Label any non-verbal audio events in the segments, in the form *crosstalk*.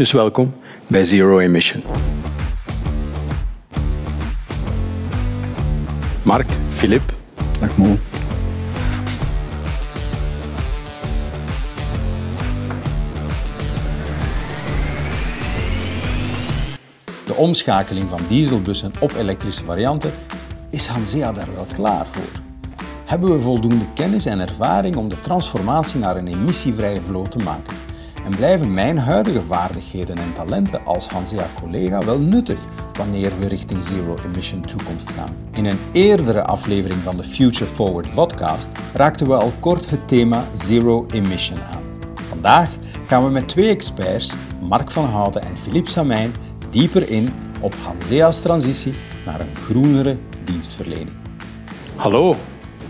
Dus welkom bij Zero Emission. Mark, Filip. Dag Mo. De omschakeling van dieselbussen op elektrische varianten is Hansea daar wel klaar voor. Hebben we voldoende kennis en ervaring om de transformatie naar een emissievrije vloot te maken? En blijven mijn huidige vaardigheden en talenten als Hansea-collega wel nuttig wanneer we richting Zero Emission toekomst gaan? In een eerdere aflevering van de Future Forward podcast raakten we al kort het thema Zero Emission aan. Vandaag gaan we met twee experts, Mark van Houten en Philippe Samijn, dieper in op Hansea's transitie naar een groenere dienstverlening. Hallo,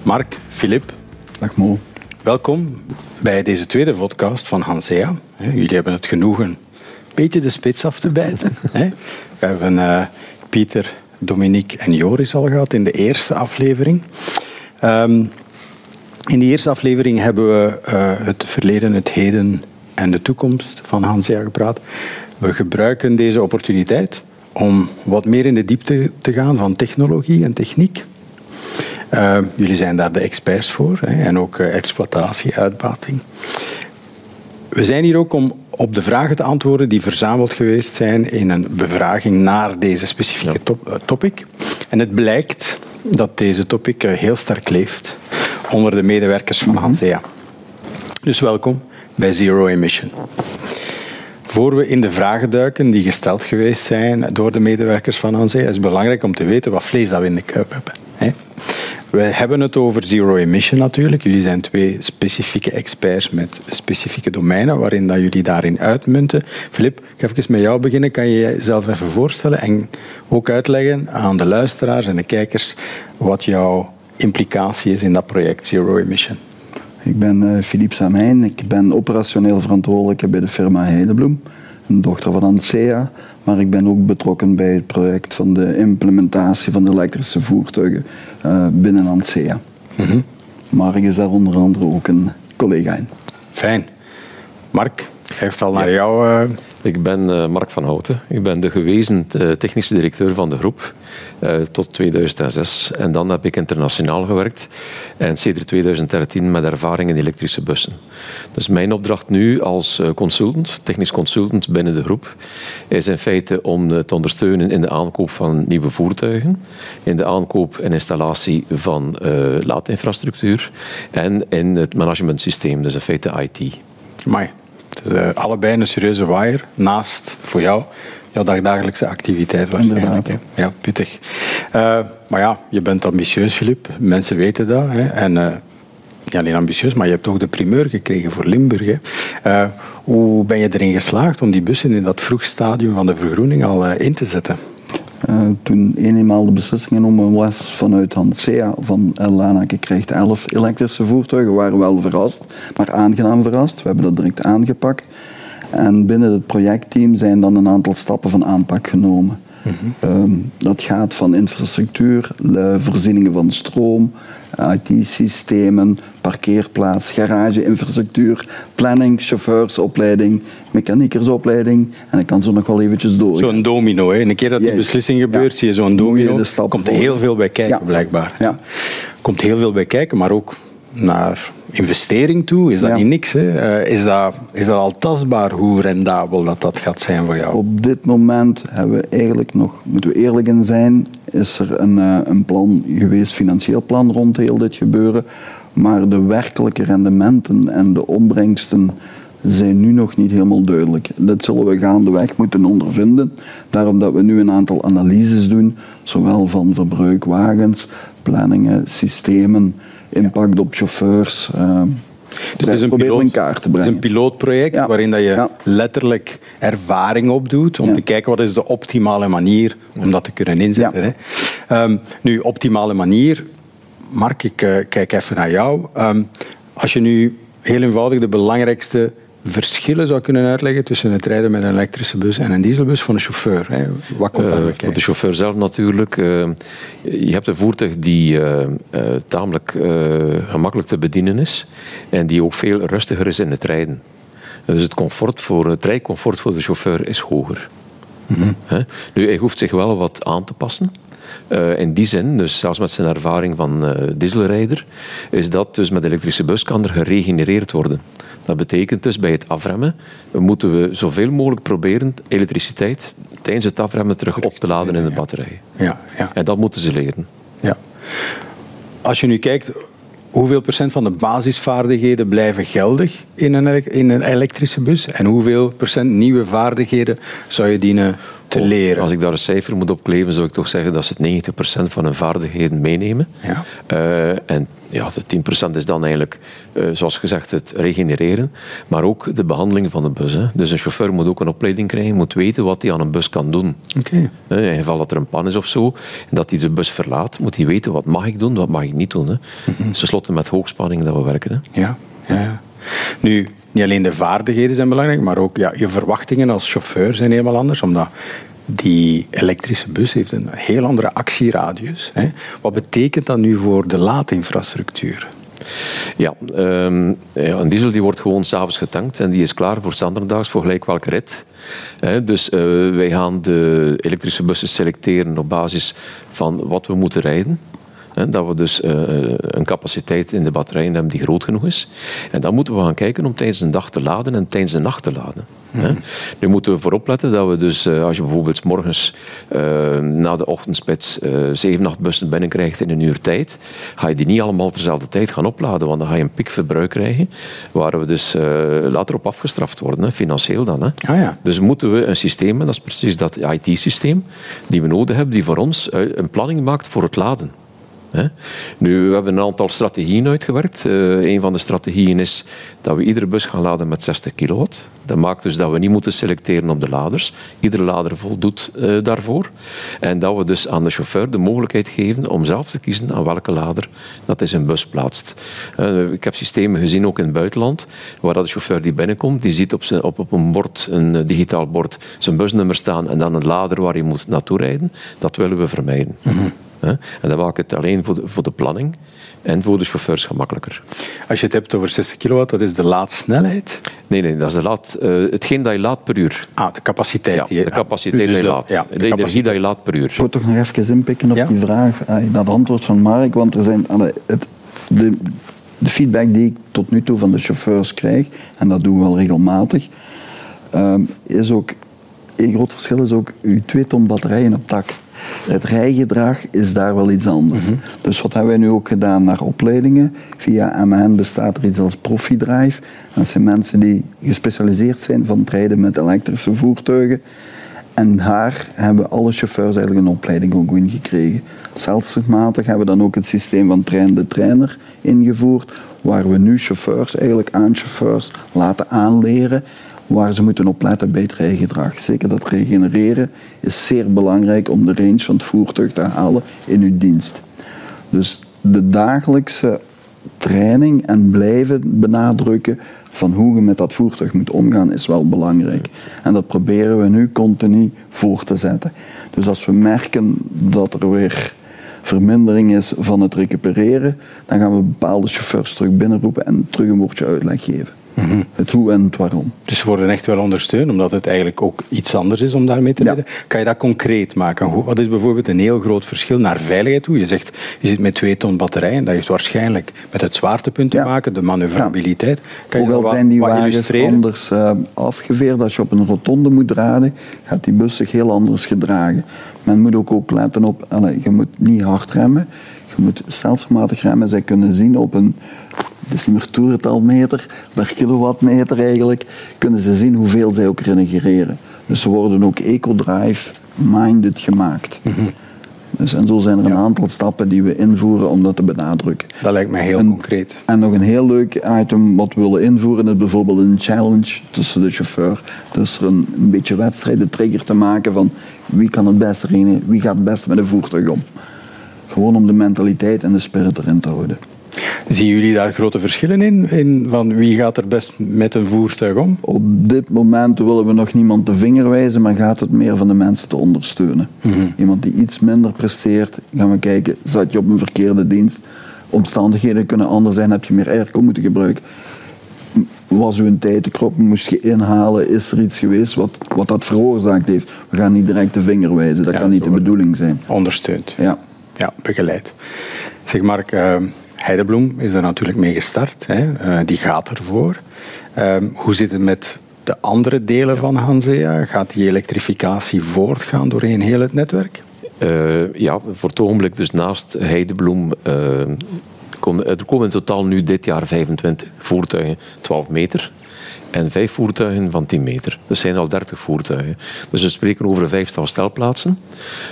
Mark, Filip. Dag Mo. Welkom bij deze tweede podcast van Hansea. Jullie hebben het genoegen een beetje de spits af te bijten. *laughs* We hebben uh, Pieter, Dominique en Joris al gehad in de eerste aflevering. Um, in de eerste aflevering hebben we uh, het verleden, het heden en de toekomst van Hansea gepraat. We gebruiken deze opportuniteit om wat meer in de diepte te gaan van technologie en techniek. Uh, jullie zijn daar de experts voor hè, en ook uh, exploitatie, uitbating. We zijn hier ook om op de vragen te antwoorden die verzameld geweest zijn in een bevraging naar deze specifieke top, uh, topic. En het blijkt dat deze topic heel sterk leeft onder de medewerkers van Hansea. Dus welkom bij Zero Emission. Voor we in de vragen duiken die gesteld geweest zijn door de medewerkers van Hansea, is het belangrijk om te weten wat vlees dat we in de kuip hebben. We hebben het over zero emission natuurlijk. Jullie zijn twee specifieke experts met specifieke domeinen waarin dat jullie daarin uitmunten. Filip, ik ga even met jou beginnen. Kan je jezelf even voorstellen en ook uitleggen aan de luisteraars en de kijkers wat jouw implicatie is in dat project Zero Emission? Ik ben uh, Philippe Samijn. Ik ben operationeel verantwoordelijke bij de firma Heidebloem, een dochter van Ansea. Maar ik ben ook betrokken bij het project van de implementatie van de elektrische voertuigen uh, binnen Ansea. Mm -hmm. Mark is daar onder andere ook een collega in. Fijn. Mark, heeft al naar ja. jou... Uh... Ik ben uh, Mark van Houten. Ik ben de gewezen technische directeur van de groep uh, tot 2006. En dan heb ik internationaal gewerkt. En sinds 2013 met ervaring in elektrische bussen. Dus mijn opdracht nu als consultant, technisch consultant binnen de groep, is in feite om te ondersteunen in de aankoop van nieuwe voertuigen, in de aankoop en installatie van laadinfrastructuur en in het managementsysteem, dus in feite IT. Mooi. Dus, uh, allebei een serieuze waaier naast voor jou jouw dagdagelijkse activiteit waarschijnlijk. Hè? Ja, pittig. Uh, maar ja, je bent ambitieus, Filip. Mensen weten dat. Hè? En uh, niet alleen ambitieus, maar je hebt ook de primeur gekregen voor Limburg. Hè? Hoe ben je erin geslaagd om die bussen in dat vroeg stadium van de vergroening al in te zetten? Uh, toen eenmaal de beslissing genomen was vanuit Hansea van Lanaken krijgt 11 elektrische voertuigen, waren we wel verrast, maar aangenaam verrast. We hebben dat direct aangepakt. En binnen het projectteam zijn dan een aantal stappen van aanpak genomen. Mm -hmm. um, dat gaat van infrastructuur, voorzieningen van stroom, IT-systemen, parkeerplaats, garage-infrastructuur, planning, chauffeursopleiding, mechaniekersopleiding. En ik kan zo nog wel eventjes door. Zo'n domino, hè? een keer dat die beslissing gebeurt, ja. zie je zo'n domino. Er komt er heel veel bij kijken, ja. blijkbaar. Ja. komt heel veel bij kijken, maar ook naar investering toe? Is dat ja. niet niks? Hè? Uh, is, dat, is dat al tastbaar hoe rendabel dat, dat gaat zijn voor jou? Op dit moment hebben we eigenlijk nog, moeten we eerlijk in zijn, is er een, uh, een plan geweest, financieel plan rond heel dit gebeuren. Maar de werkelijke rendementen en de opbrengsten zijn nu nog niet helemaal duidelijk. Dat zullen we gaandeweg moeten ondervinden. Daarom dat we nu een aantal analyses doen, zowel van verbruikwagens, planningen, systemen, impact op chauffeurs. Uh, dus het is, een piloot, in kaart te brengen. het is een pilootproject ja. waarin dat je ja. letterlijk ervaring opdoet om ja. te kijken wat is de optimale manier om dat te kunnen inzetten. Hè. Um, nu, optimale manier. Mark, ik uh, kijk even naar jou. Um, als je nu heel eenvoudig de belangrijkste verschillen zou kunnen uitleggen tussen het rijden met een elektrische bus en een dieselbus voor een chauffeur? Hè? Wat komt daarbij uh, Voor de chauffeur zelf natuurlijk. Uh, je hebt een voertuig die uh, tamelijk gemakkelijk te bedienen is en die ook veel rustiger is in het rijden. Dus het, comfort voor, het rijcomfort voor de chauffeur is hoger. Hè? Nu, hij hoeft zich wel wat aan te passen. Eh, in die zin, dus zelfs met zijn ervaring van uh, dieselrijder, is dat dus met de elektrische bus kan er geregenereerd worden. Dat betekent dus bij het afremmen moeten we zoveel mogelijk proberen elektriciteit tijdens het afremmen terug op te laden in de batterij. Ja, ja. En dat moeten ze leren. Ja. Als je nu kijkt, hoeveel procent van de basisvaardigheden blijven geldig in een, in een elektrische bus en hoeveel procent nieuwe vaardigheden zou je dienen te leren? Als ik daar een cijfer moet op kleven, zou ik toch zeggen dat ze het 90% van hun vaardigheden meenemen. Ja. Uh, en ja, de 10% is dan eigenlijk, uh, zoals gezegd, het regenereren, maar ook de behandeling van de bus. Hè. Dus een chauffeur moet ook een opleiding krijgen, moet weten wat hij aan een bus kan doen. Okay. Uh, in geval dat er een pan is of zo, en dat hij de bus verlaat, moet hij weten wat mag ik doen, wat mag ik niet doen. Hè. Mhm. Ten slotte met hoogspanning dat we werken. Hè. Ja, ja, ja. Nu, niet alleen de vaardigheden zijn belangrijk, maar ook ja, je verwachtingen als chauffeur zijn helemaal anders, omdat die elektrische bus heeft een heel andere actieradius. Hè. Wat betekent dat nu voor de laadinfrastructuur? Ja, ja, een diesel die wordt gewoon s'avonds getankt en die is klaar voor standaardaags voor gelijk welke rit. Dus uh, wij gaan de elektrische bussen selecteren op basis van wat we moeten rijden. Dat we dus uh, een capaciteit in de batterijen hebben die groot genoeg is. En dan moeten we gaan kijken om tijdens de dag te laden en tijdens de nacht te laden. Mm. Nu moeten we voorop letten dat we dus, uh, als je bijvoorbeeld morgens uh, na de ochtendspits zeven, acht bussen binnenkrijgt in een uur tijd, ga je die niet allemaal terzelfde tijd gaan opladen, want dan ga je een piekverbruik krijgen, waar we dus later op afgestraft worden, hè, financieel dan. Hè. Ah, ja. Dus moeten we een systeem, en dat is precies dat IT-systeem, die we nodig hebben, die voor ons een planning maakt voor het laden. Nu, we hebben een aantal strategieën uitgewerkt. Uh, een van de strategieën is dat we iedere bus gaan laden met 60 kilowatt. Dat maakt dus dat we niet moeten selecteren op de laders. Iedere lader voldoet uh, daarvoor. En dat we dus aan de chauffeur de mogelijkheid geven om zelf te kiezen aan welke lader dat hij zijn bus plaatst. Uh, ik heb systemen gezien, ook in het buitenland, waar dat de chauffeur die binnenkomt, die ziet op, zijn, op, op een bord, een digitaal bord, zijn busnummer staan en dan een lader waar hij moet naartoe rijden. Dat willen we vermijden. -hmm. En dat maakt het alleen voor de, voor de planning en voor de chauffeurs gemakkelijker. Als je het hebt over 60 kilowatt, dat is de laadsnelheid? Nee, nee, dat is de laad, uh, hetgeen dat je laat per uur. Ah, de capaciteit. Ja, die de capaciteit dus dat je laat. Ja, de, de energie dat je laat per uur. Ik wil toch nog even inpikken op ja? die vraag, dat antwoord van Mark, want er zijn... Het, de, de feedback die ik tot nu toe van de chauffeurs krijg, en dat doen we wel regelmatig, um, is ook... Een groot verschil is ook uw 2 ton batterijen op tak. Het rijgedrag is daar wel iets anders. Mm -hmm. Dus wat hebben wij nu ook gedaan naar opleidingen? Via MN bestaat er iets als Profidrive. Dat zijn mensen die gespecialiseerd zijn van het rijden met elektrische voertuigen. En daar hebben alle chauffeurs eigenlijk een opleiding ook in gekregen. Stelselmatig hebben we dan ook het systeem van train de trainer ingevoerd, waar we nu chauffeurs, eigenlijk aan chauffeurs, laten aanleren waar ze moeten opletten bij het rijgedrag. Zeker dat regenereren is zeer belangrijk om de range van het voertuig te halen in uw dienst. Dus de dagelijkse training en blijven benadrukken van hoe je met dat voertuig moet omgaan is wel belangrijk. En dat proberen we nu continu voor te zetten. Dus als we merken dat er weer vermindering is van het recupereren, dan gaan we bepaalde chauffeurs terug binnenroepen en terug een woordje uitleg geven. Mm -hmm. Het hoe en het waarom. Dus ze worden echt wel ondersteund, omdat het eigenlijk ook iets anders is om daarmee te rijden. Ja. Kan je dat concreet maken? Wat is bijvoorbeeld een heel groot verschil naar veiligheid toe? Je zegt, je zit met twee ton batterijen, dat heeft waarschijnlijk met het zwaartepunt te maken, de manoeuvrabiliteit. Kan je ook al zijn die wagens anders uh, afgeveerd. Als je op een rotonde moet rijden, gaat die bus zich heel anders gedragen. Men moet ook, ook letten op, allez, je moet niet hard remmen. Je moet stelselmatig remmen. Zij kunnen zien op een het is niet meer toerentalmeter, per kilowattmeter eigenlijk, kunnen ze zien hoeveel zij ook regenereren. Dus ze worden ook eco-drive-minded gemaakt. Mm -hmm. Dus en zo zijn er een ja. aantal stappen die we invoeren om dat te benadrukken. Dat lijkt mij heel en, concreet. En nog een heel leuk item wat we willen invoeren is bijvoorbeeld een challenge tussen de chauffeur. Dus er een, een beetje wedstrijd, een trigger te maken van wie kan het beste rijden, wie gaat het beste met een voertuig om. Gewoon om de mentaliteit en de spirit erin te houden. Zien jullie daar grote verschillen in? in? Van wie gaat er best met een voertuig om? Op dit moment willen we nog niemand de vinger wijzen, maar gaat het meer van de mensen te ondersteunen. Mm -hmm. Iemand die iets minder presteert, gaan we kijken, zat je op een verkeerde dienst? Omstandigheden kunnen anders zijn, heb je meer airco moeten gebruiken. was uw tijd te krop, moest je inhalen, is er iets geweest wat, wat dat veroorzaakt heeft. We gaan niet direct de vinger wijzen, dat Ja, kan niet de bedoeling zijn. Ondersteund. Ja. Ja, begeleid. Zeg Mark, eh, Heidebloem is er natuurlijk mee gestart. Hè? Eh, die gaat ervoor. Ehm, hoe zit het met de andere delen van Hansea? Gaat die elektrificatie voortgaan doorheen heel het netwerk? Eh, ja, voor het ogenblik dus naast Heidebloem. eh, komen, er komen in totaal nu dit jaar 25 voertuigen, 12 meter. En vijf voertuigen van 10 meter. Dus zijn al 30 voertuigen. Dus we spreken over een vijftal stelplaatsen.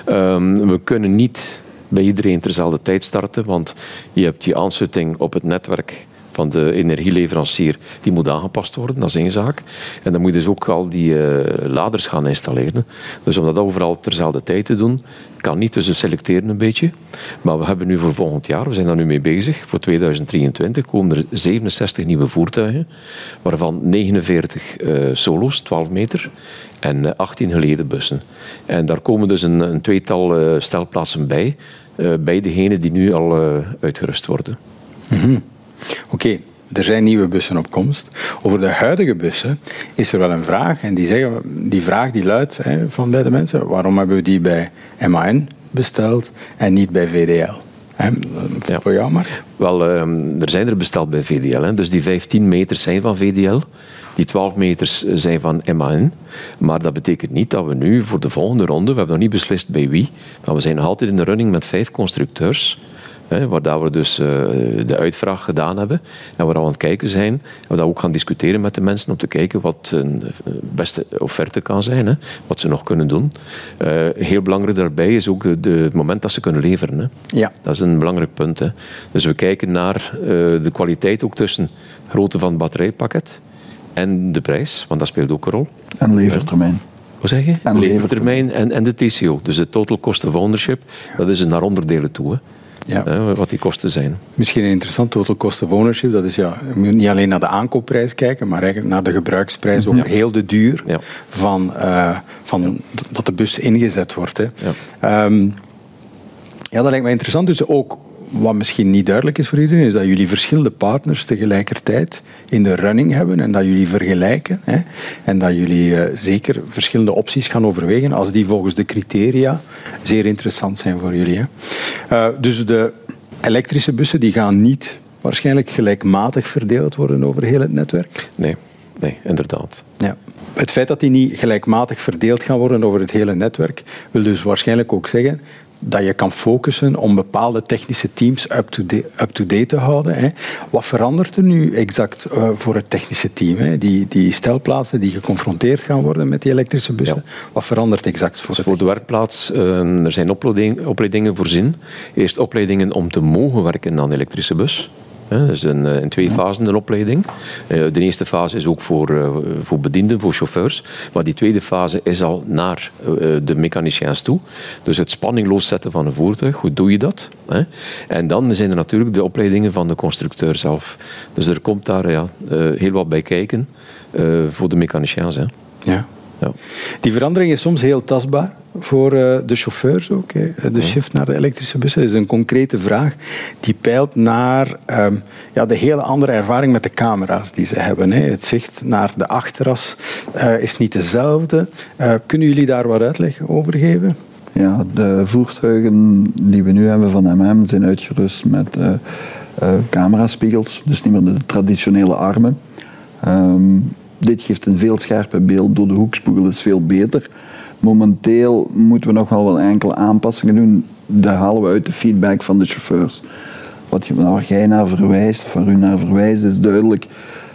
Ehm, we kunnen niet bij iedereen terzelfde tijd starten, want je hebt die aansluiting op het netwerk van de energieleverancier, die moet aangepast worden, dat is één zaak. En dan moet je dus ook al die eh, laders gaan installeren. Dus om dat overal terzelfde tijd te doen, kan niet, dus selecteren een beetje. Maar we hebben nu voor volgend jaar, we zijn daar nu mee bezig, voor 2023 komen er 67 nieuwe voertuigen, waarvan 49 eh, solo's, 12 meter, en eh, 18 geleden bussen. En daar komen dus een, een tweetal eh, stelplaatsen bij, eh, bij degenen die nu al eh, uitgerust worden. Oké, er zijn nieuwe bussen op komst. Over de huidige bussen is er wel een vraag. En die, zeggen, die vraag die luidt hè, van de mensen: waarom hebben we die bij MAN besteld en niet bij VDL? Hè, Ja. Voor jou, maar. Wel, ehm, er zijn er besteld bij VDL. Hè. Dus die 15 meters zijn van VDL. Die 12 meters zijn van MAN. Maar dat betekent niet dat we nu voor de volgende ronde, we hebben nog niet beslist bij wie, maar we zijn nog altijd in de running met vijf constructeurs. Hè, waar dat we dus eh, de uitvraag gedaan hebben en waar we aan het kijken zijn. En we dat ook gaan discussiëren met de mensen om te kijken wat een eh, beste offerte kan zijn. Hè, wat ze nog kunnen doen. Eh, heel belangrijk daarbij is ook het moment dat ze kunnen leveren. Hè. Ja. Dat is een belangrijk punt. Hè. Dus we kijken naar eh, de kwaliteit ook tussen grootte van het batterijpakket en de prijs, want dat speelt ook een rol. En levertermijn. Hoe zeg je? En levertermijn en, en de TCO, dus de total cost of ownership. Dat is naar onderdelen toe, hè. Ja. Hè, wat die kosten zijn. Misschien een interessant total cost of ownership. Dat is ja, je moet niet alleen naar de aankoopprijs kijken, maar eigenlijk naar de gebruiksprijs, ook Ja. heel de duur Ja. van, eh, van dat de bus ingezet wordt. Hè. Ja. Ehm, ja, dat lijkt me interessant. Dus ook wat misschien niet duidelijk is voor iedereen, is dat jullie verschillende partners tegelijkertijd in de running hebben en dat jullie vergelijken. Hè, en dat jullie eh, zeker verschillende opties gaan overwegen als die volgens de criteria zeer interessant zijn voor jullie. Hè. Eh, dus de elektrische bussen die gaan niet waarschijnlijk gelijkmatig verdeeld worden over heel het netwerk. Nee, nee, inderdaad. Ja. Het feit dat die niet gelijkmatig verdeeld gaan worden over het hele netwerk, wil dus waarschijnlijk ook zeggen dat je kan focussen om bepaalde technische teams up-to-date up-to-date te houden. Hè. Wat verandert er nu exact eh, voor het technische team? Hè? Die, die stelplaatsen die geconfronteerd gaan worden met die elektrische bussen, wat verandert exact voor Dus voor de werkplaats, eh, er zijn opleiding- opleidingen voorzien. Eerst opleidingen om te mogen werken aan een elektrische bus. Hè, Dus in, eh, in twee fasen een opleiding. Eh, De eerste fase is ook voor, eh, voor bedienden, voor chauffeurs. Maar die tweede fase is al naar de mechaniciens toe. Dus het spanningloos zetten van een voertuig, hoe doe je dat? En dan zijn er natuurlijk de opleidingen van de constructeur zelf. Dus er komt daar ja, heel wat bij kijken voor de mechaniciens. Ja. Ja. Die verandering is soms heel tastbaar voor eh, de chauffeurs ook. Hè. De shift naar de elektrische bussen is een concrete vraag die peilt naar ehm, ja, de hele andere ervaring met de camera's die ze hebben. Hè. Het zicht naar de achteras eh, is niet dezelfde. Eh, kunnen jullie daar wat uitleg over geven? Ja, de voertuigen die we nu hebben van MM zijn uitgerust met eh, eh, cameraspiegels, dus niet meer de traditionele armen. Ehm, dit geeft een veel scherper beeld door de hoekspiegel, is veel beter. Momenteel moeten we nog wel wel enkele aanpassingen doen. Daar halen we uit de feedback van de chauffeurs. Wat je, waar jij naar verwijst, of waar u naar verwijst, is duidelijk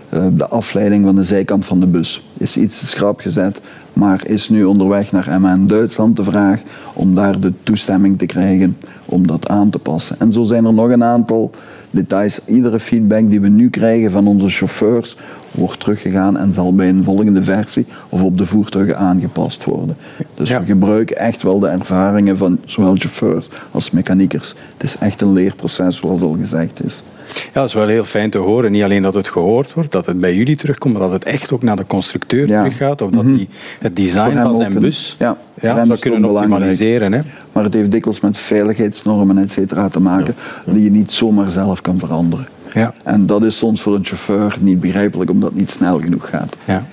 eh, de afleiding van de zijkant van de bus. Is iets schrap gezet, maar is nu onderweg naar MN Duitsland de vraag om daar de toestemming te krijgen om dat aan te passen. En zo zijn er nog een aantal details. Iedere feedback die we nu krijgen van onze chauffeurs wordt teruggegaan en zal bij een volgende versie of op de voertuigen aangepast worden. Dus Ja. we gebruiken echt wel de ervaringen van zowel chauffeurs als mechaniekers. Het is echt een leerproces, zoals al gezegd is. Ja, dat is wel heel fijn te horen. Niet alleen dat het gehoord wordt, dat het bij jullie terugkomt, maar dat het echt ook naar de constructeur Ja. teruggaat. Of dat die het design van zijn bus ja, hem zou kunnen optimaliseren. Hè? Maar het heeft dikwijls met veiligheidsnormen et cetera te maken die je niet zomaar zelf kan veranderen. Ja. En dat is soms voor een chauffeur niet begrijpelijk, omdat het niet snel genoeg gaat. Ja.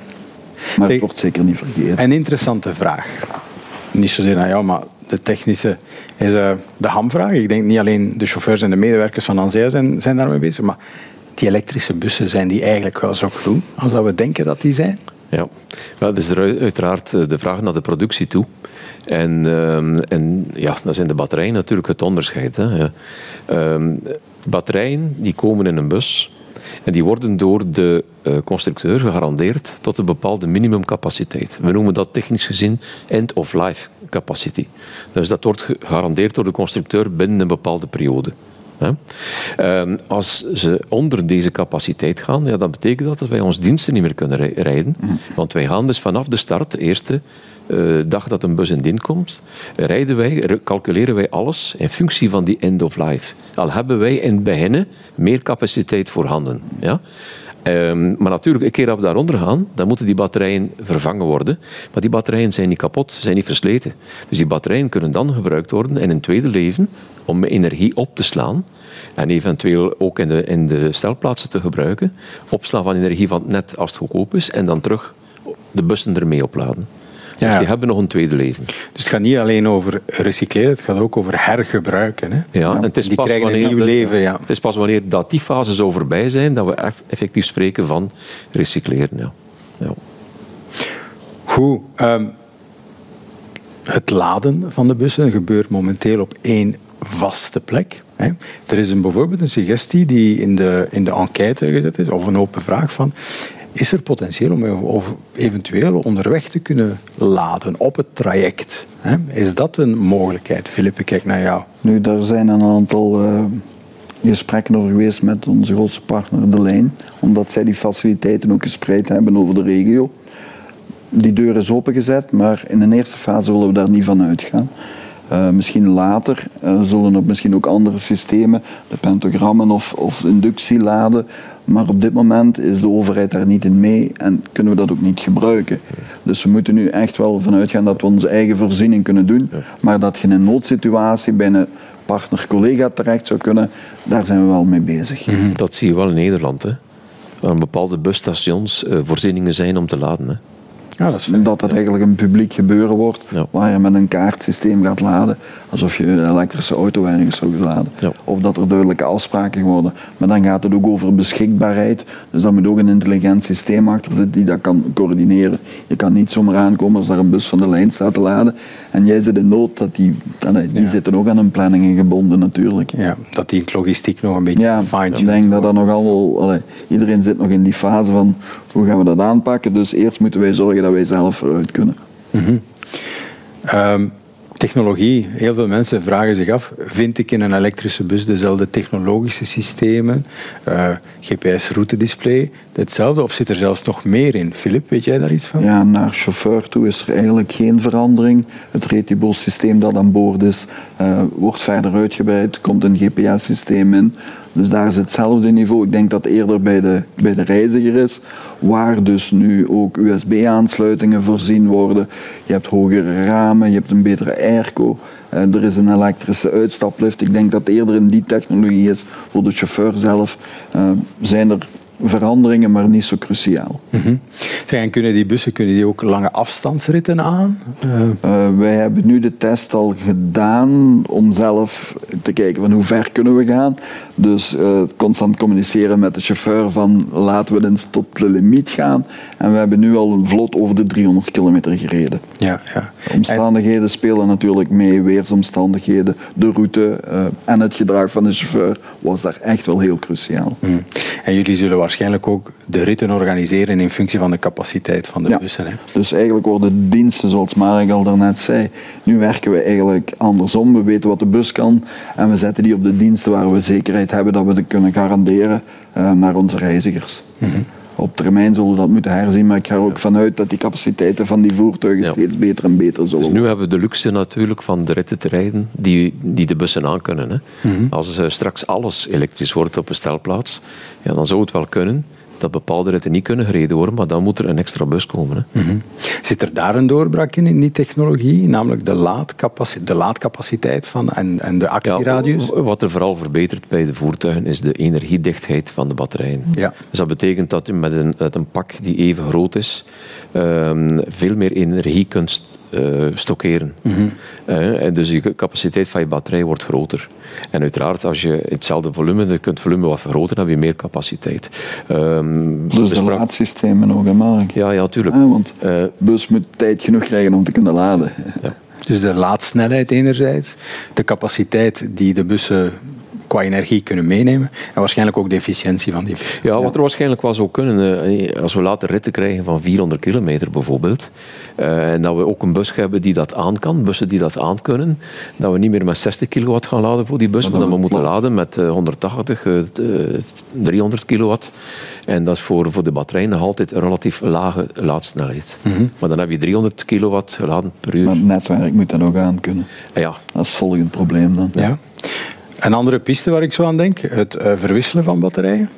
Maar het wordt zeker niet vergeten. Een interessante vraag. Niet zozeer naar jou, maar de technische is eh, de hamvraag. Ik denk niet alleen de chauffeurs en de medewerkers van Ansea zijn, zijn daarmee bezig, maar die elektrische bussen zijn die eigenlijk wel zo groen als dat we denken dat die zijn? Ja, ja dat is er uit- uiteraard eh, de vraag naar de productie toe. En, ehm, en ja, dan zijn de batterijen natuurlijk het onderscheid. Hè. Ehm, batterijen die komen in een bus en die worden door de eh, constructeur gegarandeerd tot een bepaalde minimumcapaciteit. We noemen dat technisch gezien end-of-life capacity. Dus dat wordt gegarandeerd door de constructeur binnen een bepaalde periode. Hè. Ehm, als ze onder deze capaciteit gaan, ja, dan betekent dat dat wij ons diensten niet meer kunnen rij- rijden. Want wij gaan dus vanaf de start, de eerste eh, dag dat een bus in dienst komt, rijden wij, re- calculeren wij alles in functie van die end of life. Al hebben wij in het begin meer capaciteit voorhanden. Ja? Ehm, maar natuurlijk, een keer dat we daaronder gaan, dan moeten die batterijen vervangen worden. Maar die batterijen zijn niet kapot, zijn niet versleten. Dus die batterijen kunnen dan gebruikt worden in een tweede leven om energie op te slaan. En eventueel ook in de, in de stelplaatsen te gebruiken. Opslaan van energie van het net als het goedkoop is. En dan terug de bussen ermee opladen. Ja. Dus die hebben nog een tweede leven. Dus het gaat niet alleen over recycleren, het gaat ook over hergebruiken. Hè? Ja, en het is die pas krijgen een wanneer nieuw leven, ja. Het is pas wanneer dat die fase zou voorbij zijn dat we eff- effectief spreken van recycleren. Ja. Ja. Goed. ehm, het laden van de bussen gebeurt momenteel op één vaste plek. Hè. Er is een, bijvoorbeeld een suggestie die in de, in de enquête gezet is, of een open vraag van... Is er potentieel om eventueel onderweg te kunnen laden op het traject? Is dat een mogelijkheid? Filip, ik kijk naar jou. Nu, daar zijn een aantal eh, gesprekken over geweest met onze grootste partner, De Lijn. Omdat zij die faciliteiten ook gespreid hebben over de regio. Die deur is opengezet, maar in een eerste fase willen we daar niet van uitgaan. Eh, misschien later eh, zullen er misschien ook andere systemen, de pentogrammen of, of inductieladen. Maar op dit moment is de overheid daar niet in mee en kunnen we dat ook niet gebruiken. Dus we moeten nu echt wel vanuit gaan dat we onze eigen voorziening kunnen doen. Maar dat je in een noodsituatie bij een partner-collega terecht zou kunnen, daar zijn we wel mee bezig. Dat zie je wel in Nederland. Hè. Waar bepaalde busstations eh, voorzieningen zijn om te laden. Hè. Ja, dat. Dat dat eigenlijk een publiek gebeuren wordt, Ja. waar je met een kaartsysteem gaat laden, alsof je een elektrische auto ergens zou laden. Ja. Of dat er duidelijke afspraken worden. Maar dan gaat het ook over beschikbaarheid. Dus daar moet ook een intelligent systeem achter zitten die dat kan coördineren. Je kan niet zomaar aankomen als daar een bus van de lijn staat te laden en jij zit in nood. Dat die die Ja. zitten ook aan hun planningen gebonden natuurlijk. Ja, dat die logistiek nog een beetje Ja, ik denk dat dat nog allemaal... iedereen zit nog in die fase van hoe gaan we dat aanpakken. Dus eerst moeten wij zorgen dat wij zelf vooruit kunnen. Ehm, technologie. Heel veel mensen vragen zich af, vind ik in een elektrische bus dezelfde technologische systemen, eh, GPS-routedisplay, hetzelfde, of zit er zelfs nog meer in? Filip, weet jij daar iets van? Ja, naar chauffeur toe is er eigenlijk geen verandering. Het Retibo-systeem dat aan boord is, eh, wordt verder uitgebreid. komt een GPS-systeem in. Dus daar is hetzelfde niveau. Ik denk dat eerder bij de, bij de reiziger is, waar dus nu ook USB-aansluitingen voorzien worden. Je hebt hogere ramen, je hebt een betere airco. eh, er is een elektrische uitstaplift. Ik denk dat het eerder in die technologie is. Voor de chauffeur zelf eh, zijn er veranderingen, maar niet zo cruciaal. Mhm. En kunnen die bussen kunnen die ook lange afstandsritten aan? Eh, wij hebben nu de test al gedaan om zelf te kijken van hoe ver kunnen we gaan. Dus eh, constant communiceren met de chauffeur van laten we eens tot de limiet gaan. En we hebben nu al een vlot over de 300 kilometer gereden. ja, ja. Omstandigheden spelen natuurlijk mee, weersomstandigheden, de route eh, en het gedrag van de chauffeur was daar echt wel heel cruciaal. En, mm. en jullie zullen waarschijnlijk ook de ritten organiseren in functie van de capaciteit van de Ja. bussen. Hè? Dus eigenlijk worden diensten, zoals Marek al daarnet zei, nu werken we eigenlijk andersom. We weten wat de bus kan en we zetten die op de diensten waar we zekerheid hebben dat we dat kunnen garanderen eh, naar onze reizigers. Op termijn zullen we dat moeten herzien, maar ik ga er ook vanuit dat die capaciteiten van die voertuigen Ja. steeds beter en beter zullen Dus worden. nu hebben we de luxe natuurlijk van de ritten te rijden die, die de bussen aan kunnen. Hè. Als eh, straks alles elektrisch wordt op een stelplaats, ja, dan zou het wel kunnen dat bepaalde ritten niet kunnen gereden worden, maar dan moet er een extra bus komen. Hè. Mhm. Zit er daar een doorbraak in, in die technologie, namelijk de, laadcapaciteit, de laadcapaciteit van en, en de actieradius? Ja, wat er vooral verbetert bij de voertuigen is de energiedichtheid van de batterijen. Ja. Dus dat betekent dat je met een, met een pak die even groot is, um, veel meer energie kunt uh, stockeren. Mm en dus je capaciteit van je batterij wordt groter. En uiteraard, als je hetzelfde volume, je kunt het volume wat vergroten, dan heb je meer capaciteit. Um, Plus de laadsystemen ook, hè Mark? Ja, ja, tuurlijk. Ja, want uh, bus moet tijd genoeg krijgen om te kunnen laden. Ja. Dus de laadsnelheid enerzijds, de capaciteit die de bussen qua energie kunnen meenemen. En waarschijnlijk ook de efficiëntie van die. Ja, wat er waarschijnlijk wel zou kunnen, eh, als we later ritten krijgen van 400 kilometer bijvoorbeeld, uh, en dat we ook een bus hebben die dat aan kan, bussen die dat aan kunnen, dat we niet meer met 60 kilowatt gaan laden voor die bus, maar, dat we moeten laden met 180, uh, 300 kilowatt. En dat is voor, voor de batterij nog altijd een relatief lage laadsnelheid. Mm -hmm. Maar dan heb je 300 kilowatt geladen per uur. Maar het netwerk moet dat ook aan kunnen. Ja. Dat is het volgende probleem dan. Ja. Een andere piste waar ik zo aan denk, het uh, verwisselen van batterijen.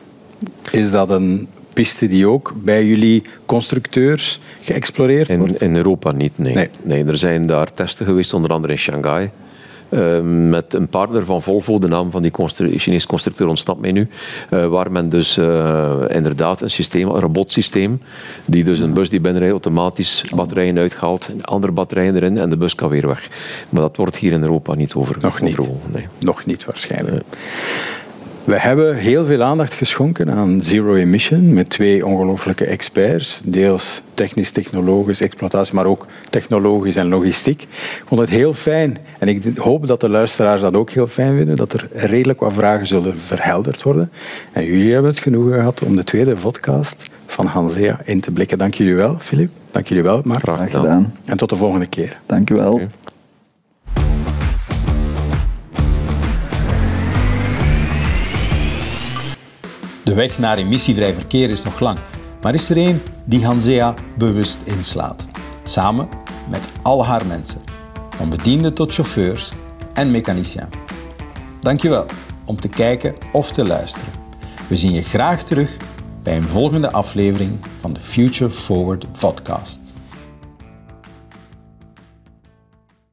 Is dat een piste die ook bij jullie constructeurs geëxploreerd in, wordt? In Europa niet, nee. nee. nee. Er zijn daar testen geweest, onder andere in Shanghai. Uh, met een partner van Volvo, de naam van die constru Chinese constructeur ontsnapt mij nu, uh, waar men dus uh, inderdaad een systeem, een robotsysteem, die dus een bus die binnenrijdt automatisch batterijen uithaalt, andere batterijen erin en de bus kan weer weg. Maar dat wordt hier in Europa niet over. Nog niet. Nee. Nog niet waarschijnlijk. We hebben heel veel aandacht geschonken aan zero emission met twee ongelooflijke experts. Deels technisch, technologisch, exploitatie, maar ook technologisch en logistiek. Ik vond het heel fijn en ik hoop dat de luisteraars dat ook heel fijn vinden, dat er redelijk wat vragen zullen verhelderd worden. En jullie hebben het genoegen gehad om de tweede podcast van Hansea in te blikken. Dank jullie wel, Filip. Dank jullie wel, Mark. Graag gedaan. En tot de volgende keer. Dank u wel. Okay. De weg naar emissievrij verkeer is nog lang, maar is er één die Hansea bewust inslaat. Samen met al haar mensen, van bedienden tot chauffeurs en mechaniciens. Dankjewel om te kijken of te luisteren. We zien je graag terug bij een volgende aflevering van de Future Forward podcast.